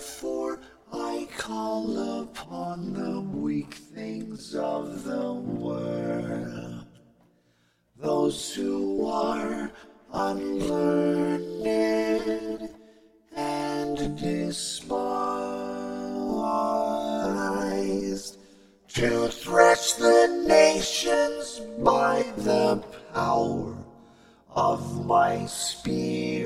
Therefore, I call upon the weak things of the world, those who are unlearned and despised, to thresh the nations by the power of my speed.